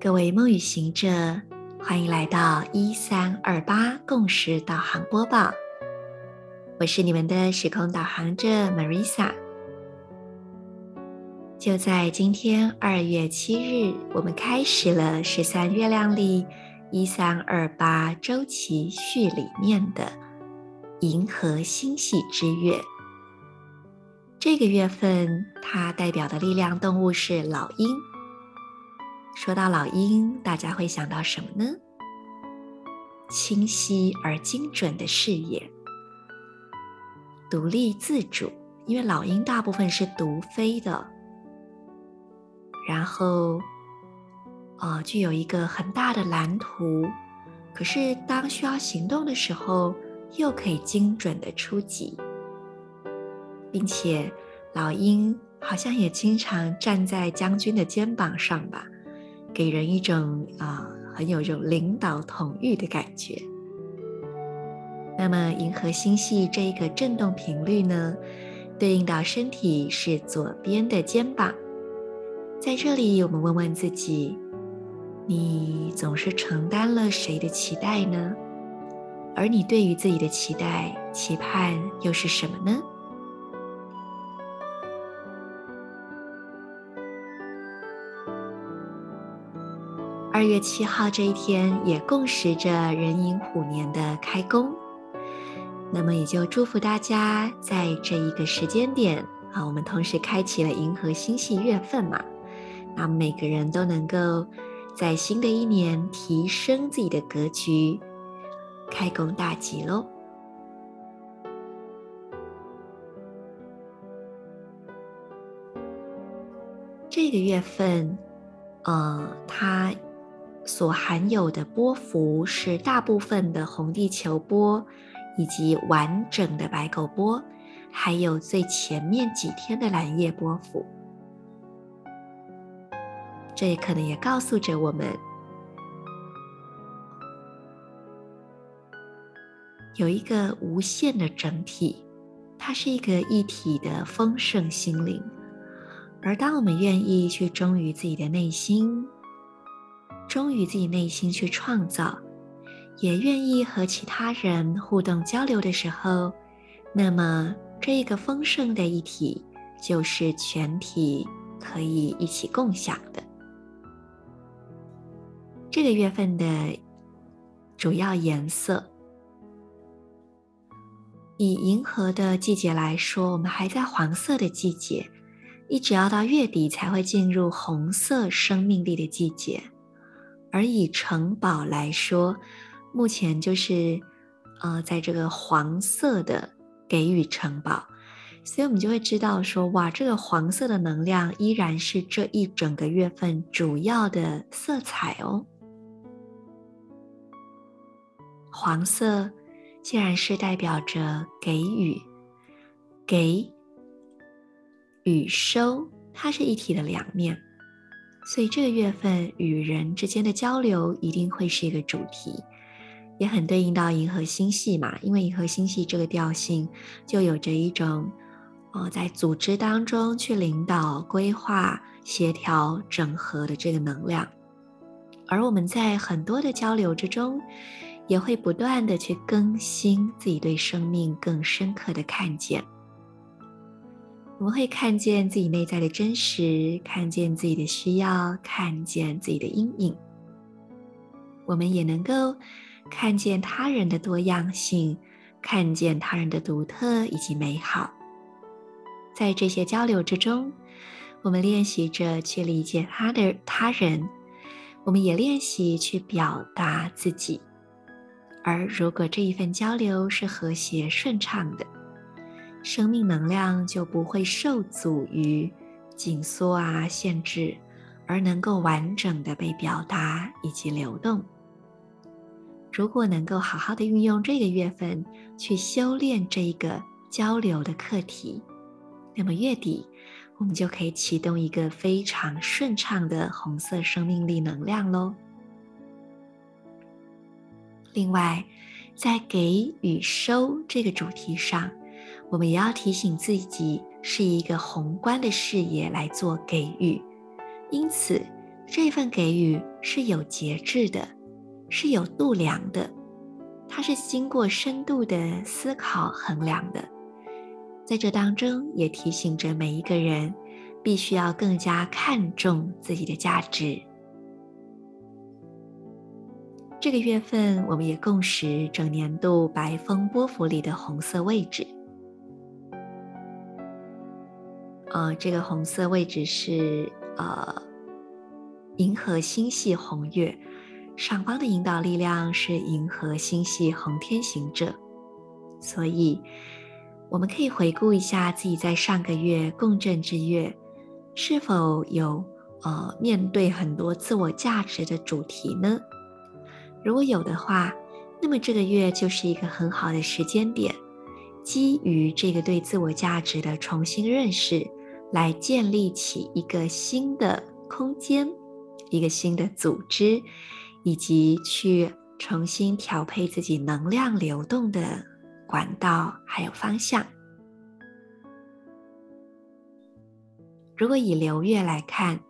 各位梦语行者，欢迎来到一三二八共识导航播报。我是你们的时空导航者 Marisa。就在今天二月七日，我们开始了十三月亮历一三二八周期序里面的银河星系之月。这个月份，它代表的力量动物是老鹰。说到老鹰，大家会想到什么呢？清晰而精准的视野，独立自主，因为老鹰大部分是独飞的。然后，呃，具有一个很大的蓝图，可是当需要行动的时候，又可以精准的出击，并且老鹰好像也经常站在将军的肩膀上吧。给人一种啊、很有一种领导统御的感觉。那么，银河星系这一个振动频率呢，对应到身体是左边的肩膀。在这里，我们问问自己：你总是承担了谁的期待呢？而你对于自己的期待、期盼又是什么呢？二月七号这一天也共识着壬寅虎年的开工，那么也就祝福大家在这一个时间点啊，我们同时开启了银河星系月份嘛，那每个人都能够在新的一年提升自己的格局，开工大吉喽！这个月份，呃，它。所含有的波幅是大部分的红地球波，以及完整的白狗波，还有最前面几天的蓝夜波幅。这也可能也告诉着我们，有一个无限的整体，它是一个一体的丰盛心灵。而当我们愿意去忠于自己的内心，忠于自己内心去创造，也愿意和其他人互动交流的时候，那么这一个丰盛的一体就是全体可以一起共享的。这个月份的主要颜色，以银河的季节来说，我们还在黄色的季节，一直要到月底才会进入红色生命力的季节。而以城堡来说，目前就是，呃，在这个黄色的给予城堡，所以我们就会知道说，哇，这个黄色的能量依然是这一整个月份主要的色彩哦。黄色既然是代表着给予、给与收，它是一体的两面。所以这个月份与人之间的交流一定会是一个主题，也很对应到银河星系嘛。因为银河星系这个调性就有着一种，呃，在组织当中去领导、规划、协调、整合的这个能量。而我们在很多的交流之中，也会不断的去更新自己对生命更深刻的看见。我们会看见自己内在的真实，看见自己的需要，看见自己的阴影。我们也能够看见他人的多样性，看见他人的独特以及美好。在这些交流之中，我们练习着去理解他的他人，我们也练习去表达自己。而如果这一份交流是和谐顺畅的，生命能量就不会受阻于紧缩啊、限制，而能够完整的被表达以及流动。如果能够好好的运用这个月份去修炼这一个交流的课题，那么月底我们就可以启动一个非常顺畅的红色生命力能量喽。另外，在给与收这个主题上，我们也要提醒自己，是一个宏观的视野来做给予。因此，这份给予是有节制的，是有度量的，它是经过深度的思考衡量的。在这当中，也提醒着每一个人，必须要更加看重自己的价值。这个月份，我们也共识整年度白风波符里的红色位置。呃，这个红色位置是呃，银河星系红月，上方的引导力量是银河星系红天行者，所以我们可以回顾一下自己在上个月共振之月是否有呃面对很多自我价值的主题呢？如果有的话，那么这个月就是一个很好的时间点，基于这个对自我价值的重新认识，来建立起一个新的空间，一个新的组织，以及去重新调配自己能量流动的管道还有方向。如果以流月来看，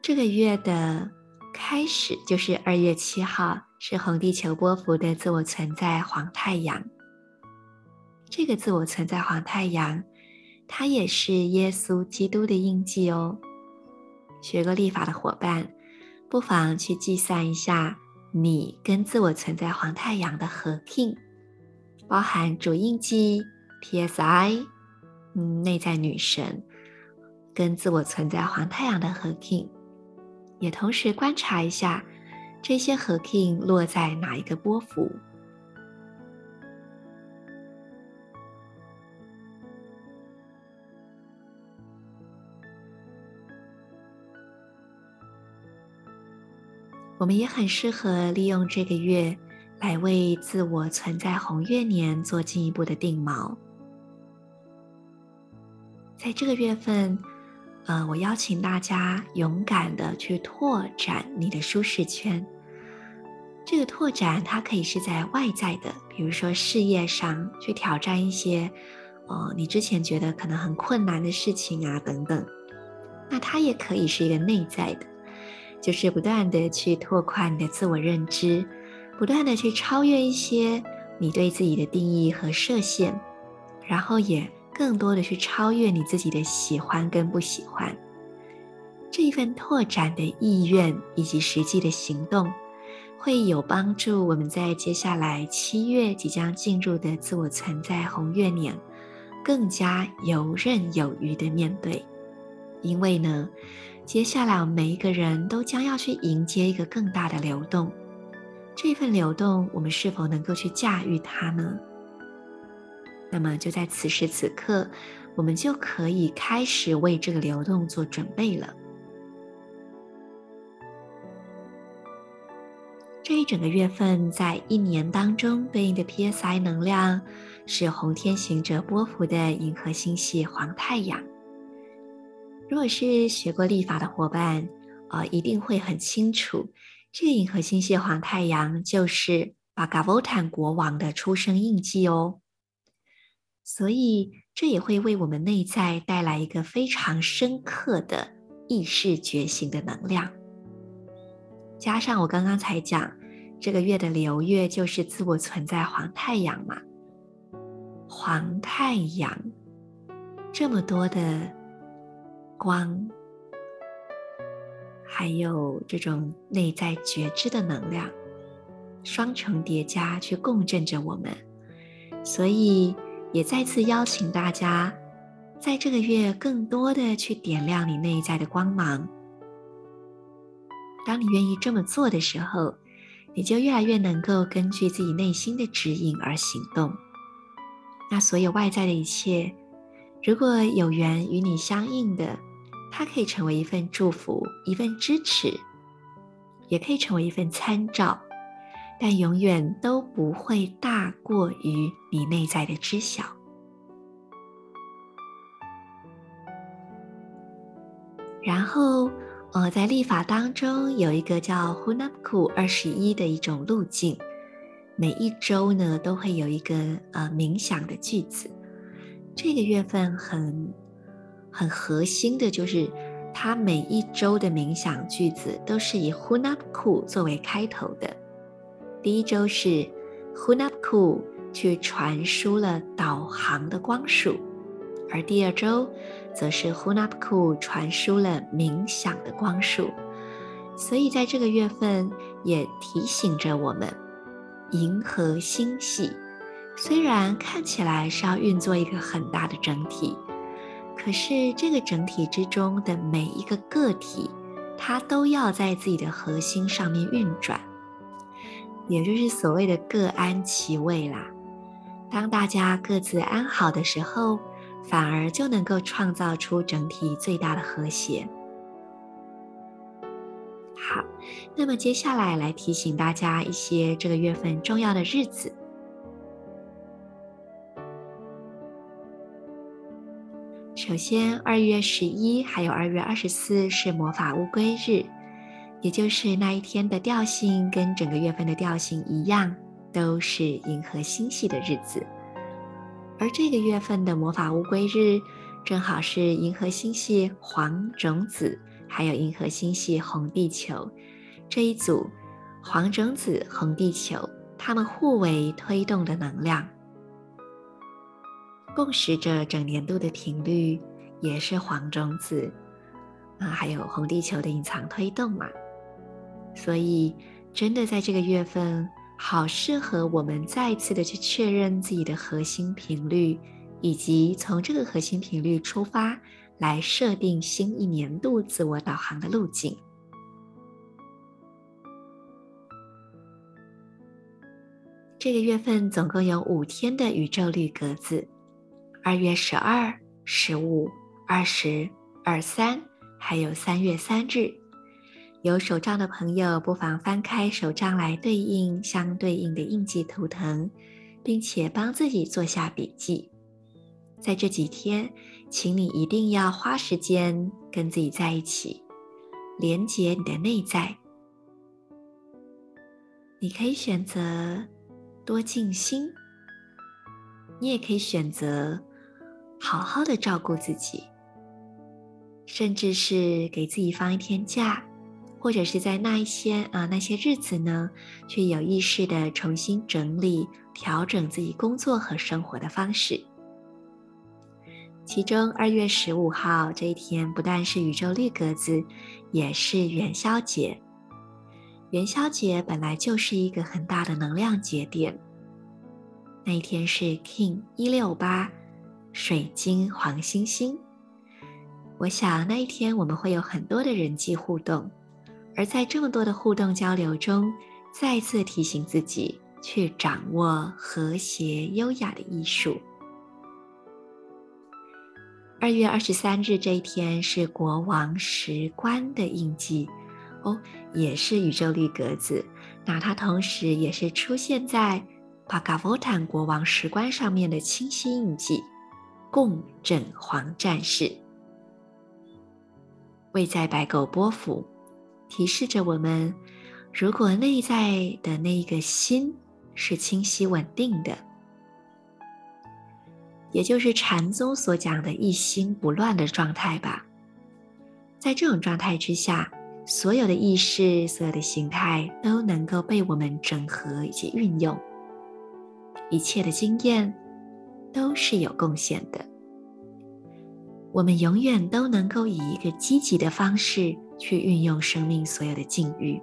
这个月的开始就是二月七号。是红地球波幅的自我存在黄太阳，这个自我存在黄太阳，它也是耶稣基督的印记哦。学过历法的伙伴，不妨去计算一下你跟自我存在黄太阳的合庆包含主印记 PSI，嗯，内在女神跟自我存在黄太阳的合庆也同时观察一下。这些合 Kin 落在哪一个波幅？我们也很适合利用这个月来为自我存在红月年做进一步的定锚。在这个月份。呃，我邀请大家勇敢的去拓展你的舒适圈。这个拓展，它可以是在外在的，比如说事业上去挑战一些，呃，你之前觉得可能很困难的事情啊，等等。那它也可以是一个内在的，就是不断的去拓宽你的自我认知，不断的去超越一些你对自己的定义和设限，然后也。更多的去超越你自己的喜欢跟不喜欢，这一份拓展的意愿以及实际的行动，会有帮助我们在接下来七月即将进入的自我存在红月年，更加游刃有余的面对。因为呢，接下来我们每一个人都将要去迎接一个更大的流动，这份流动，我们是否能够去驾驭它呢？那么就在此时此刻，我们就可以开始为这个流动做准备了。这一整个月份在一年当中对应的 PSI 能量是红天行者波符的银河星系黄太阳。如果是学过历法的伙伴，呃，一定会很清楚，这个银河星系黄太阳就是巴嘎沃坦国王的出生印记哦。所以，这也会为我们内在带来一个非常深刻的意识觉醒的能量。加上我刚刚才讲，这个月的流月就是自我存在黄太阳嘛，黄太阳这么多的光，还有这种内在觉知的能量，双重叠加去共振着我们，所以。也再次邀请大家，在这个月更多的去点亮你内在的光芒。当你愿意这么做的时候，你就越来越能够根据自己内心的指引而行动。那所有外在的一切，如果有缘与你相应的，它可以成为一份祝福，一份支持，也可以成为一份参照。但永远都不会大过于你内在的知晓。然后，呃，在历法当中有一个叫 Hunabku 二十一的一种路径，每一周呢都会有一个呃冥想的句子。这个月份很很核心的就是，它每一周的冥想句子都是以 Hunabku 作为开头的。第一周是 Hunapku 去传输了导航的光束，而第二周则是 Hunapku 传输了冥想的光束。所以在这个月份也提醒着我们，银河星系虽然看起来是要运作一个很大的整体，可是这个整体之中的每一个个体，它都要在自己的核心上面运转，也就是所谓的各安其位啦。当大家各自安好的时候，反而就能够创造出整体最大的和谐。好，那么接下来来提醒大家一些这个月份重要的日子。首先，二月十一还有二月二十四是魔法乌龟日，也就是那一天的调性跟整个月份的调性一样，都是银河星系的日子。而这个月份的魔法乌龟日，正好是银河星系黄种子。还有银河星系红地球这一组，黄种子、红地球，它们互为推动的能量，共识着整年度的频率，也是黄种子啊，还有红地球的隐藏推动嘛。所以，真的在这个月份，好适合我们再一次的去确认自己的核心频率，以及从这个核心频率出发。来设定新一年度自我导航的路径。这个月份总共有五天的宇宙绿格子：二月十二、十五、二十、二三，还有三月三日。有手账的朋友不妨翻开手账来对应相对应的印记图腾，并且帮自己做下笔记。在这几天，请你一定要花时间跟自己在一起，连接你的内在。你可以选择多静心，你也可以选择好好的照顾自己，甚至是给自己放一天假，或者是在那一些啊那些日子呢，去有意识的重新整理、调整自己工作和生活的方式。其中，二月十五号这一天不但是宇宙绿格子，也是元宵节。元宵节本来就是一个很大的能量节点。那一天是 King 一六八水晶黄星星。我想那一天我们会有很多的人际互动，而在这么多的互动交流中，再次提醒自己去掌握和谐优雅的艺术。二月二十三日这一天是国王石棺的印记哦，也是宇宙绿格子。那它同时也是出现在巴嘎沃坦国王石棺上面的清晰印记——共振黄战士，位在白狗波府，提示着我们：如果内在的那一个心是清晰稳定的。也就是禅宗所讲的一心不乱的状态吧。在这种状态之下，所有的意识、所有的形态都能够被我们整合以及运用，一切的经验都是有贡献的。我们永远都能够以一个积极的方式去运用生命所有的境遇。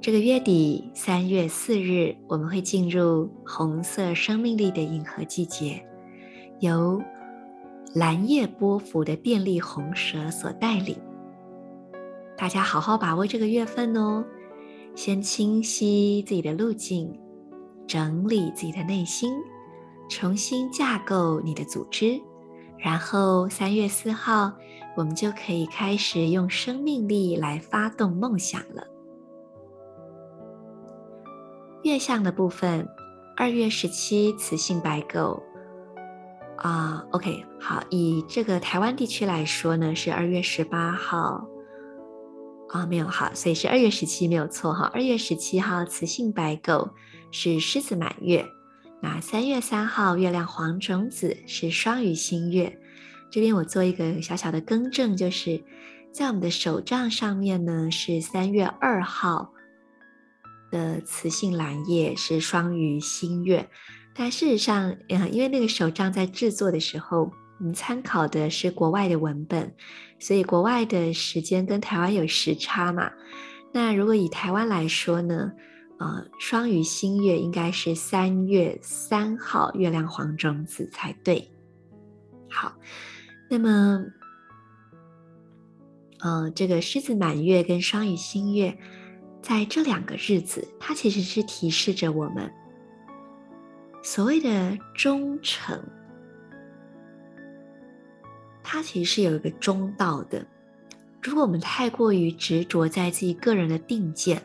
这个月底，三月四日，我们会进入红色生命力的银河季节，由蓝夜波符的电力红蛇所带领。大家好好把握这个月份哦，先清晰自己的路径，整理自己的内心，重新架构你的组织，然后三月四号，我们就可以开始用生命力来发动梦想了。月相的部分，二月十七雌性白狗啊 OK，好，以这个台湾地区来说呢，是二月十八号啊、没有好，所以是二月十七没有错哈。二月十七号雌性白狗是狮子满月，那三月三号月亮黄种子是双鱼星月。这边我做一个小小的更正，就是在我们的手账上面呢是三月二号的雌性蓝叶是双鱼星月，但事实上，嗯，因为那个手账在制作的时候，我们参考的是国外的文本。所以国外的时间跟台湾有时差嘛？那如果以台湾来说呢，呃，双鱼新月应该是三月三号月亮黄种子才对。好，那么，呃，这个狮子满月跟双鱼新月在这两个日子，它其实是提示着我们所谓的忠诚。它其实是有一个中道的。如果我们太过于执着在自己个人的定见，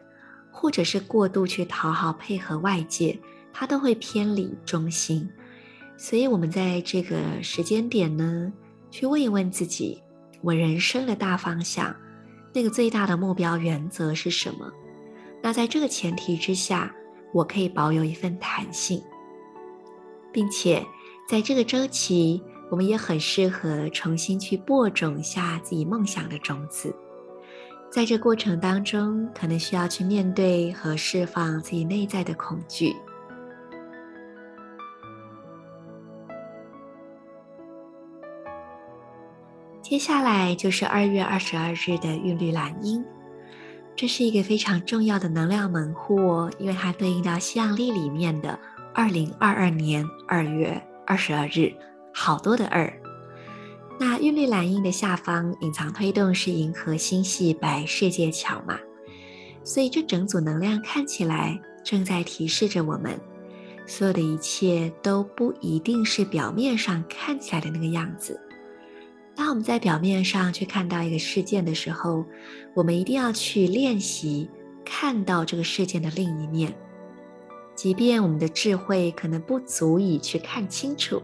或者是过度去讨好配合外界，它都会偏离中心。所以，我们在这个时间点呢，去问一问自己：我人生的大方向，那个最大的目标原则是什么？那在这个前提之下，我可以保有一份弹性，并且在这个周期。我们也很适合重新去播种下自己梦想的种子，在这过程当中，可能需要去面对和释放自己内在的恐惧。接下来就是二月二十二日的韵律蓝音，这是一个非常重要的能量门户哦，因为它对应到西洋历里面的二零二二年二月二十二日。好多的二，那韵律蓝印的下方隐藏推动是银河星系白世界桥嘛，所以这整组能量看起来正在提示着我们，所有的一切都不一定是表面上看起来的那个样子。当我们在表面上去看到一个事件的时候，我们一定要去练习看到这个事件的另一面，即便我们的智慧可能不足以去看清楚。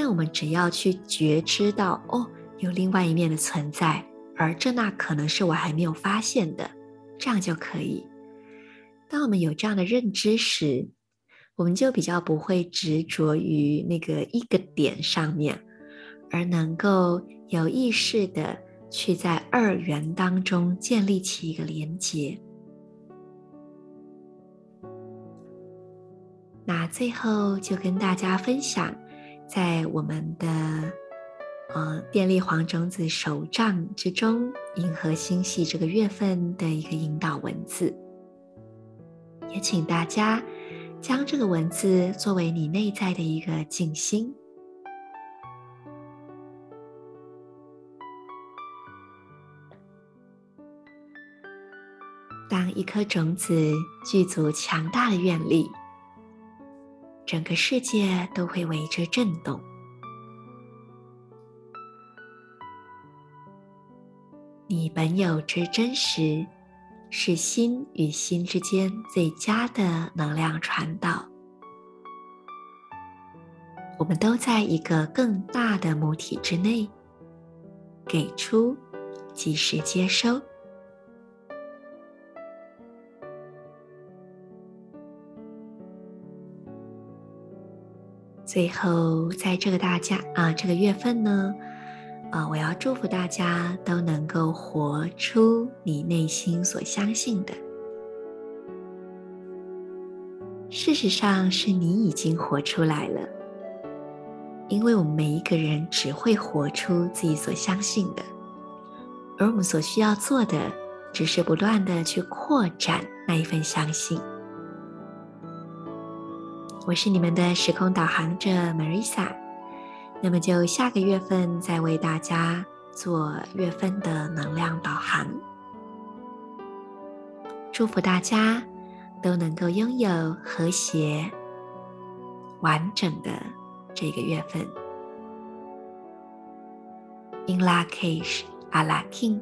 但我们只要去觉知到，哦，有另外一面的存在，而这那可能是我还没有发现的，这样就可以。当我们有这样的认知时，我们就比较不会执着于那个一个点上面，而能够有意识的去在二元当中建立起一个连接。那最后就跟大家分享。在我们的呃电力黄种子手账之中，银河星系这个月份的一个引导文字，也请大家将这个文字作为你内在的一个静心。当一颗种子具足强大的愿力。整个世界都会为之震动。你本有之真实，是心与心之间最佳的能量传导。我们都在一个更大的母体之内，给出即时接收。最后，在这个大家啊，这个月份呢，啊，我要祝福大家都能够活出你内心所相信的。事实上，是你已经活出来了，因为我们每一个人只会活出自己所相信的，而我们所需要做的，只是不断的去扩展那一份相信。我是你们的时空导航者 Marisa，那么就下个月份再为大家做月份的能量导航。祝福大家都能够拥有和谐、完整的这个月份。In lak'ech ala k'in